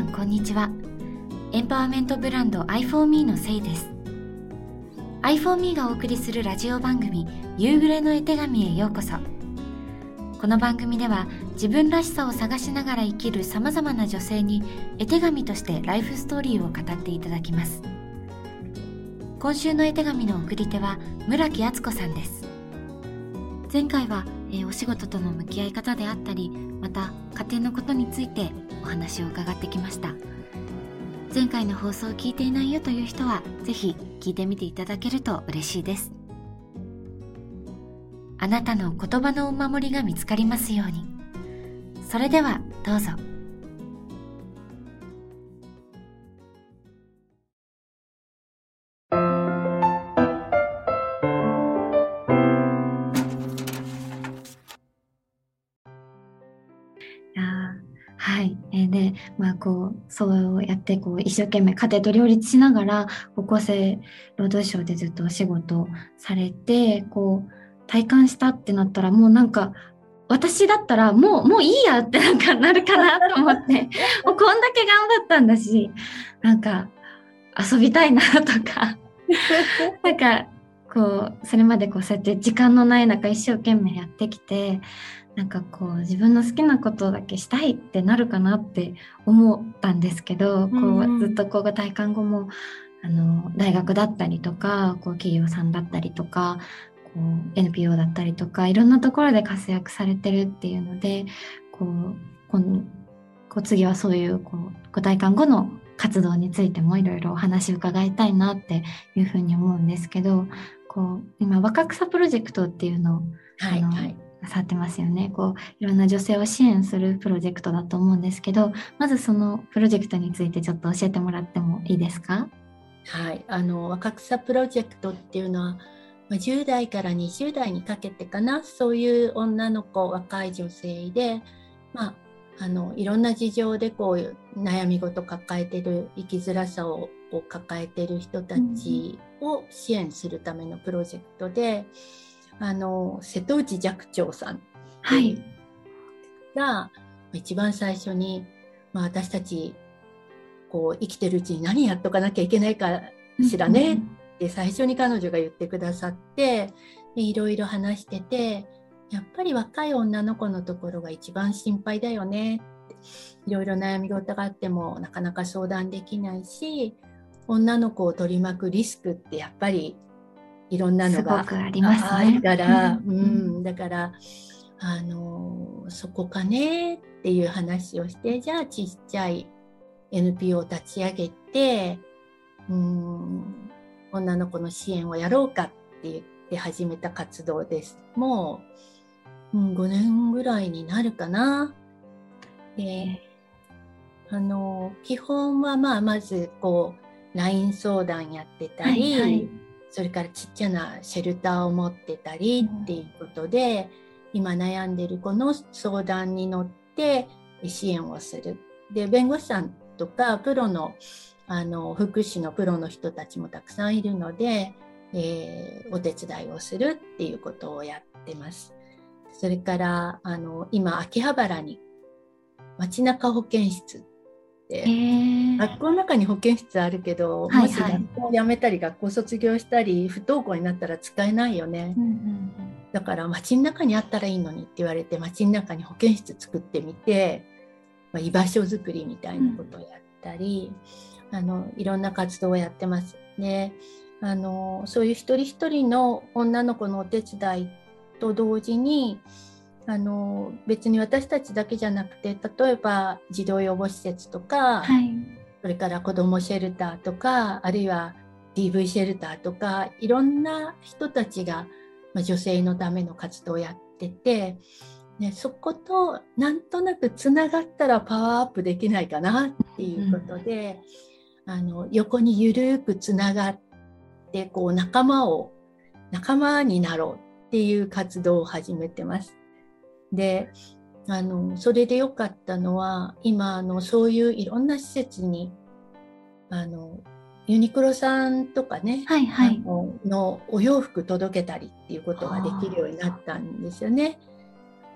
さんこんにちは。エンパワーメントブランド i4me のせいです。i4me がお送りするラジオ番組夕暮れの絵手紙へようこそ。この番組では自分らしさを探しながら生きるさまざまな女性に絵手紙としてライフストーリーを語っていただきます。今週の絵手紙の送り手は村木敦子さんです。前回は、え、お仕事との向き合い方であったりまた家庭のことについてお話を伺ってきました。前回の放送を聞いていないよという人はぜひ聞いてみていただけると嬉しいです。あなたの言葉のお守りが見つかりますように。それではどうぞ。はい。えー、で、まあ、こう、そうやって、こう、一生懸命家庭と両立しながら、厚生労働省でずっとお仕事されて、こう、体感したってなったら、もうなんか、私だったら、もう、もういいやってなんかなるかなと思って、もうこんだけ頑張ったんだし、なんか、遊びたいなとか、なんか、こう、それまでこう、そうやって時間のない中一生懸命やってきて、なんかこう自分の好きなことだけしたいってなるかなって思ったんですけど、こうずっとこう体感後もあの大学だったりとかこう企業さんだったりとかこう NPO だったりとかいろんなところで活躍されてるっていうのでこうこのこう次はそういうこうご体感後の活動についてもいろいろお話伺いたいなっていうふうに思うんですけどこう今若草プロジェクトっていうのを、はい、はいなさってますよね。こういろんな女性を支援するプロジェクトだと思うんですけどまずそのプロジェクトについてちょっと教えてもらってもいいですか？はい。あの若草プロジェクトっていうのは10代から20代にかけてかな？そういう女の子若い女性で、まあ、あのいろんな事情でこう悩み事抱えてる生きづらさをを抱えてる人たちを支援するためのプロジェクトで。うんあの瀬戸内寂聴さん。が一番最初に、まあ、私たちこう生きてるうちに何やっとかなきゃいけないかしらねって最初に彼女が言ってくださっていろいろ話しててやっぱり若い女の子のところが一番心配だよね。いろいろ悩み事があってもなかなか相談できないし女の子を取り巻くリスクってやっぱりいろんなのがありますね。から、うん、うん、だからあのそこかねっていう話をしてじゃあちっちゃい NPO を立ち上げてうん女の子の支援をやろうかって言って始めた活動です。もう、うん、5年ぐらいになるかな。であの基本はまあまずこう LINE 相談やってたり、はいはいそれからちっちゃなシェルターを持ってたりっていうことで、今悩んでる子の相談に乗って支援をする。で弁護士さんとかプロのあの福祉のプロの人たちもたくさんいるので、えー、お手伝いをするっていうことをやってます。それからあの今秋葉原に街中保健室、学校の中に保健室あるけど、はいはい、もし学校を辞めたり学校卒業したり不登校になったら使えないよね、うんうんうん、だから街の中にあったらいいのにって言われて街の中に保健室作ってみて、まあ、居場所づくりみたいなことをやったり、うん、あのいろんな活動をやってますね。あのそういう一人一人の女の子のお手伝いと同時にあの別に私たちだけじゃなくて例えば児童養護施設とか、はい、それから子どもシェルターとかあるいは DV シェルターとかいろんな人たちが、まあ、女性のための活動をやってて、ね、そことなんとなくつながったらパワーアップできないかなっていうことで、うん、あの横にゆるくつながってこう仲間を仲間になろうっていう活動を始めてます。であのそれで良かったのは今あのそういういろんな施設にあのユニクロさんとかね、はいはい、ののお洋服届けたりっていうことができるようになったんですよね。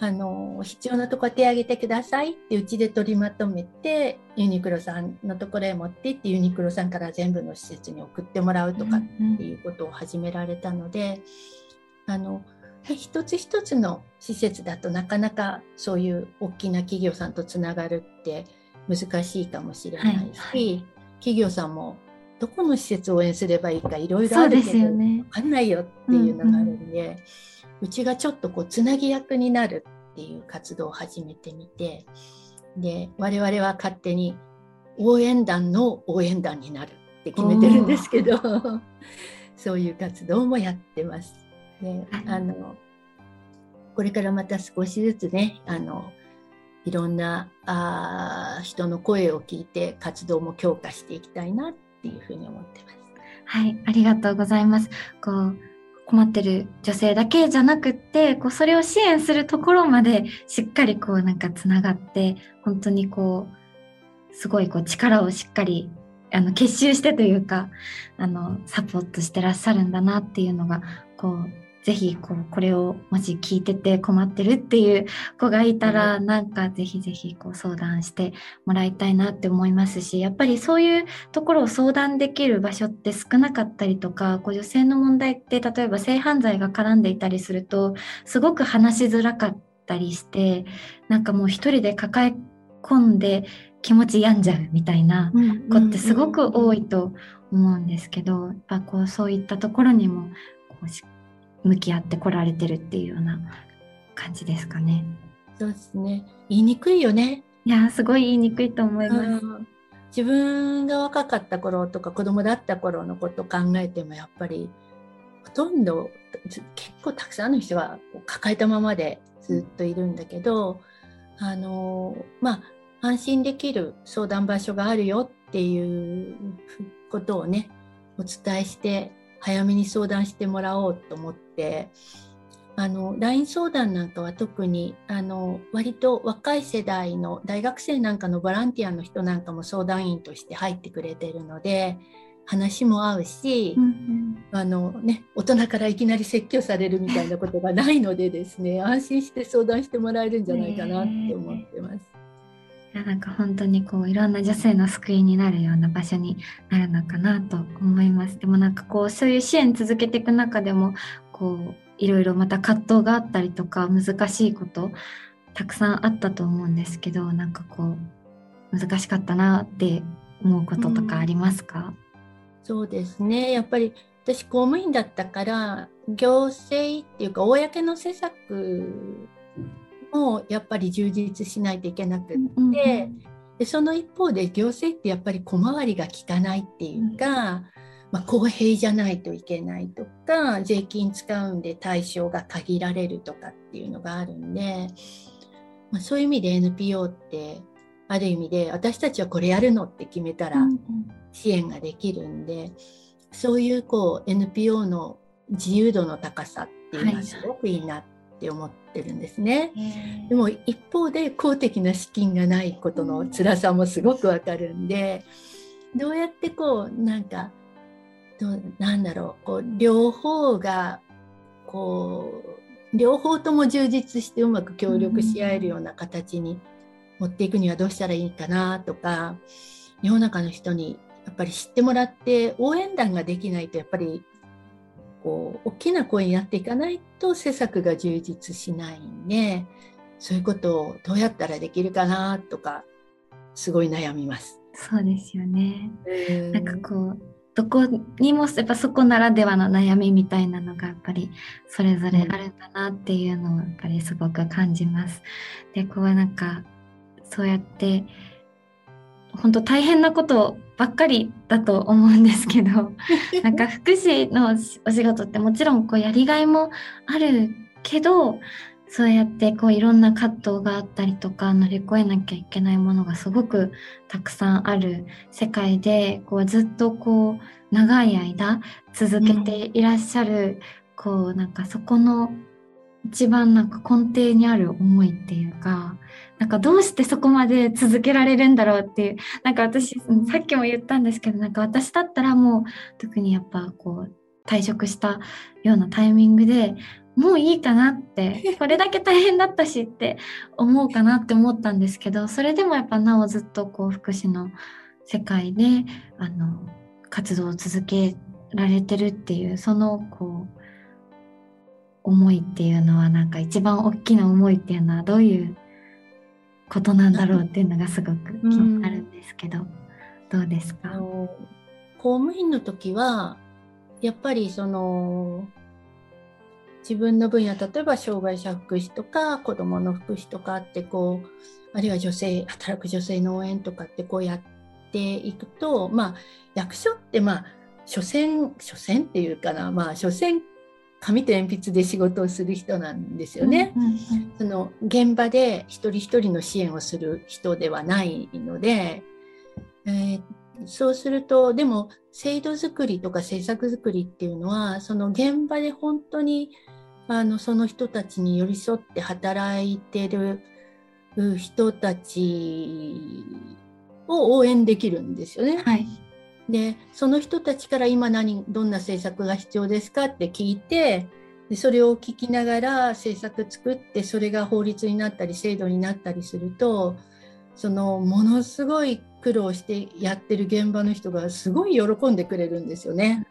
あの必要なとこ手挙げてくださいってうちで取りまとめてユニクロさんのところへ持って行ってユニクロさんから全部の施設に送ってもらうとかっていうことを始められたので、あの一つ一つの施設だとなかなかそういう大きな企業さんとつながるって難しいかもしれないし、はいはい、企業さんもどこの施設を応援すればいいかいろいろあるけど、分かんないよっていうのがあるんで、うんうん、うちがちょっとこうつなぎ役になるっていう活動を始めてみてで我々は勝手に応援団の応援団になるって決めてるんですけど そういう活動もやってます。であのこれからまた少しずつねあのいろんなあ人の声を聞いて活動も強化していきたいなっていうふうに思ってます。はい、ありがとうございます。こう困ってる女性だけじゃなくってこうそれを支援するところまでしっかりこうなんかつながって本当にこうすごいこう力をしっかりあの結集してというかあのサポートしてらっしゃるんだなっていうのがこうぜひこうこれをもし聞いてて困ってるっていう子がいたら、なんかぜひぜひこう相談してもらいたいなって思いますしやっぱりそういうところを相談できる場所って少なかったりとかこう女性の問題って例えば性犯罪が絡んでいたりするとすごく話しづらかったりしてなんかもう一人で抱え込んで気持ち病んじゃうみたいな子ってすごく多いと思うんですけどやっぱこうそういったところにもこうしっ向き合ってこられてるっていうような感じですかね。そうですね。言いにくいよね。いやすごい言いにくいと思います。自分が若かった頃とか子供だった頃のことを考えてもやっぱりほとんど結構たくさんの人は抱えたままでずっといるんだけど、あのまあ安心できる相談場所があるよっていうことをねお伝えして早めに相談してもらおうと思ってあの LINE 相談なんかは特にあの割と若い世代の大学生なんかのボランティアの人なんかも相談員として入ってくれてるので話も合うし、うんうん、あのね、大人からいきなり説教されるみたいなことがないのでですね安心して相談してもらえるんじゃないかなって思ってます。いやなんか本当にこういろんな女性の救いになるような場所になるのかなと思います。でもなんかこうそういう支援続けていく中でもこういろいろまた葛藤があったりとか難しいことたくさんあったと思うんですけどなんかこう難しかったなって思うこととかありますか、うん、そうですねやっぱり私公務員だったから行政っていうか公の施策もやっぱり充実しないといけなくって、うん、でその一方で行政ってやっぱり小回りが利かないっていうか、まあ、公平じゃないといけないとか税金使うんで対象が限られるとかっていうのがあるんで、まあ、そういう意味で NPO ってある意味で私たちはこれやるのって決めたら支援ができるんで、そういうこう NPO の自由度の高さっていうのはすごくいいなっって思ってるんですね。でも一方で公的な資金がないことの辛さもすごくわかるんでどうやってこうなんかどうなんだろうこう両方がこう両方とも充実してうまく協力し合えるような形に持っていくにはどうしたらいいかなとか世の中の人にやっぱり知ってもらって応援団ができないとやっぱりこう大きな声になっていかないと施策が充実しないんでそういうことをどうやったらできるかなとかすごい悩みます。そうですよね。なんかこうどこにもやっぱそこならではの悩みみたいなのがやっぱりそれぞれあるんだなっていうのをやっぱりすごく感じます。でこうなんかそうやって本当大変なことばっかりだと思うんですけど なんか福祉のお仕事ってもちろんこうやりがいもあるけどそうやってこういろんな葛藤があったりとか乗り越えなきゃいけないものがすごくたくさんある世界でこうずっとこう長い間続けていらっしゃる、うん、こうなんかそこの一番なんか根底にある思いっていうかなんかどうしてそこまで続けられるんだろうっていう。なんか私さっきも言ったんですけどなんか私だったらもう特にやっぱこう退職したようなタイミングでもういいかなって これだけ大変だったしって思うかなって思ったんですけどそれでもやっぱなおずっとこう福祉の世界であの活動を続けられてるっていうそのこう思いっていうのはなんか一番大きな思いっていうのはどういうことなんだろうっていうのがすごく気になるんですけど、うん、どうですか？公務員の時はやっぱりその自分の分野例えば障害者福祉とか子どもの福祉とかってこうあるいは女性働く女性の応援とかってこうやっていくとまあ役所ってまあ所詮所詮っていうかなまあ所詮紙と鉛筆で仕事をする人なんですよね。うんうんうん、その現場で一人一人の支援をする人ではないので、えー、そうするとでも制度づくりとか政策づくりっていうのはその現場で本当にあのその人たちに寄り添って働いてる人たちを応援できるんですよね。はい、でその人たちから今何どんな政策が必要ですかって聞いてでそれを聞きながら政策作ってそれが法律になったり制度になったりするとそのものすごい苦労してやってる現場の人がすごい喜んでくれるんですよね。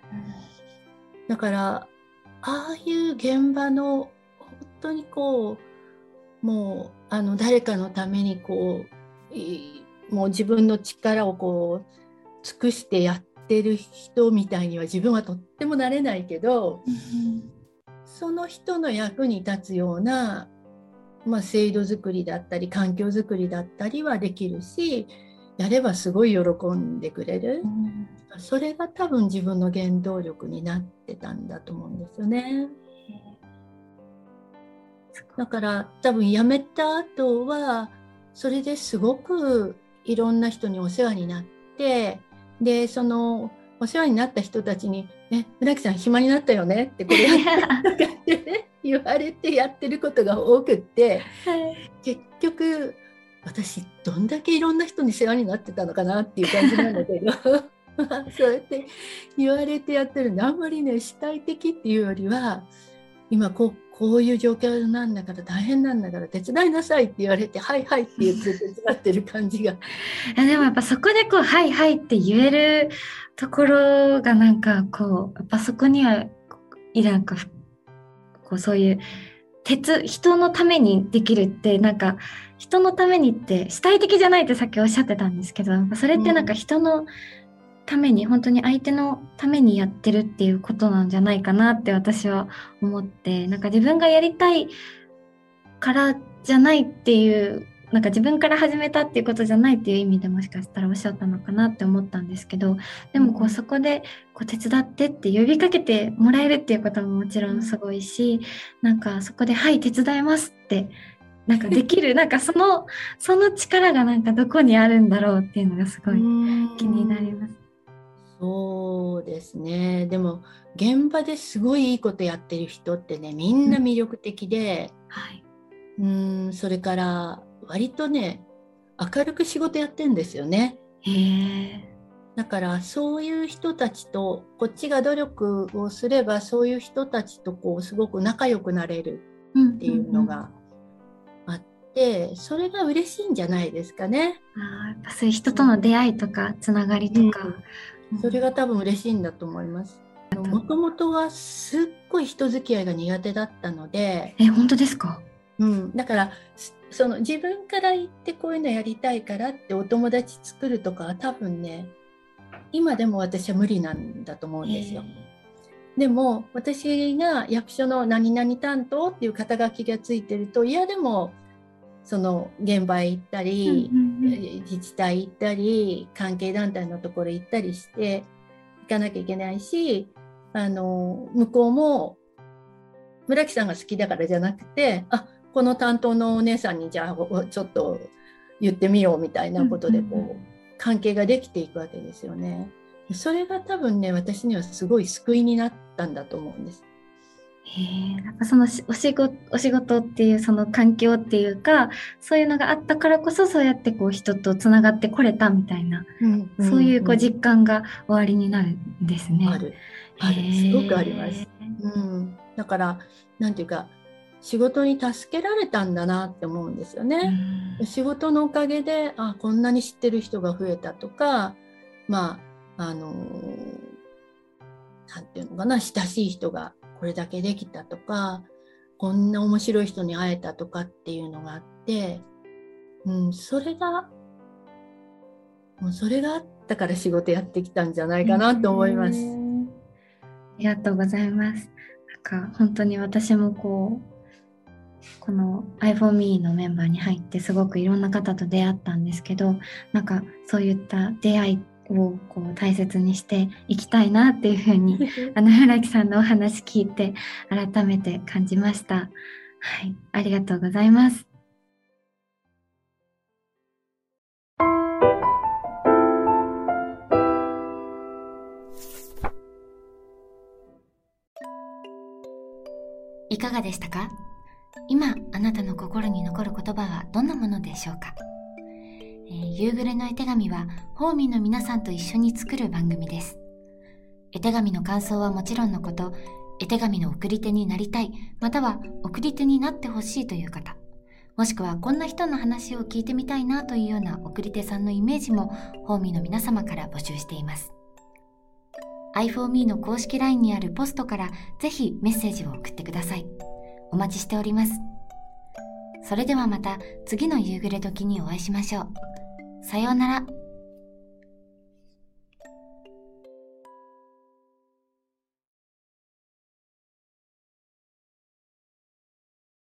だからああいう現場の本当にこうもうあの誰かのためにこうもう自分の力をこう尽くしてやってる人みたいには自分はとってもなれないけど、うん、その人の役に立つような、まあ、制度づくりだったり環境づくりだったりはできるしやればすごい喜んでくれる、うん、それが多分自分の原動力になってたんだと思うんですよね。だから多分辞めた後はそれですごくいろんな人にお世話になってでそのお世話になった人たちに「え村木さん暇になったよね」ってこれやってとかってね言われてやってることが多くって、はい、結局私どんだけいろんな人に世話になってたのかなっていう感じなんだけどそうやって言われてやってるんであんまりね主体的っていうよりは今こうこういう状況なんだから大変なんだから手伝いなさいって言われて「はいはい」って言って手伝ってる感じが。でもやっぱそこでこう「はいはい」って言えるところがなんかこうやっぱそこにはいなんかこうそういう鉄人のためにできるってなんか人のためにって主体的じゃないってさっきおっしゃってたんですけどそれってなんか人の、ために本当に相手のためにやってるっていうことなんじゃないかなって私は思ってなんか自分がやりたいからじゃないっていうなんか自分から始めたっていうことじゃないっていう意味でもしかしたらおっしゃったのかなって思ったんですけどでもこうそこでこう手伝ってって呼びかけてもらえるっていうことももちろんすごいしなんかそこで「はい手伝います」ってなんかできる なんかそのその力がなんかどこにあるんだろうっていうのがすごい気になります。そうですね。でも現場ですごいいいことやってる人ってねみんな魅力的で、うん、はい、うんそれから割とね明るく仕事やってんですよね。へだからそういう人たちとこっちが努力をすればそういう人たちとこうすごく仲良くなれるっていうのがあって、うんうん。うん、それが嬉しいんじゃないですかね。あやっぱそういう人との出会いとかつながりとか、それが多分嬉しいんだと思います。もともとはすっごい人付き合いが苦手だったので。え、本当ですか？うん、だからその自分から言ってこういうのやりたいからってお友達作るとかは多分ね今でも私は無理なんだと思うんですよ。でも私が役所の何々担当っていう肩書きがついてるといやでもその現場へ行ったり、うん、自治体行ったり関係団体のところ行ったりして行かなきゃいけないしあの向こうも村木さんが好きだからじゃなくてあこの担当のお姉さんにじゃあちょっと言ってみようみたいなことでこう、うんうんうん、関係ができていくわけですよね。それが多分ね私にはすごい救いになったんだと思うんです。なんかそのお仕事お仕事っていうその環境っていうかそういうのがあったからこそそうやってこう人とつながってこれたみたいな、うんうん、そういうこう実感が終わりになるんですね。ある。ある。すごくあります。うん。だからなんていうか仕事に助けられたんだなって思うんですよね。仕事のおかげであこんなに知ってる人が増えたとかまああのなんていうのかな親しい人がこれだけできたとかこんな面白い人に会えたとかっていうのがあって、うん、それがもうそれがあったから仕事やってきたんじゃないかなと思います。ありがとうございます。なんか本当に私もこうこの iForMe のメンバーに入ってすごくいろんな方と出会ったんですけどなんかそういった出会いをこう大切にしていきたいなっていうふうに あの村木さんのお話聞いて改めて感じました。はい、ありがとうございます。いかがでしたか？今あなたの心に残る言葉はどんなものでしょうか、えー、夕暮れの絵手紙はホーミーの皆さんと一緒に作る番組です絵手紙の感想はもちろんのこと絵手紙の送り手になりたいまたは送り手になってほしいという方もしくはこんな人の話を聞いてみたいなというような送り手さんのイメージもホーミーの皆様から募集しています i4me の公式 LINE にあるポストからぜひメッセージを送ってください。お待ちしております。それではまた次の夕暮れ時にお会いしましょう。さようなら。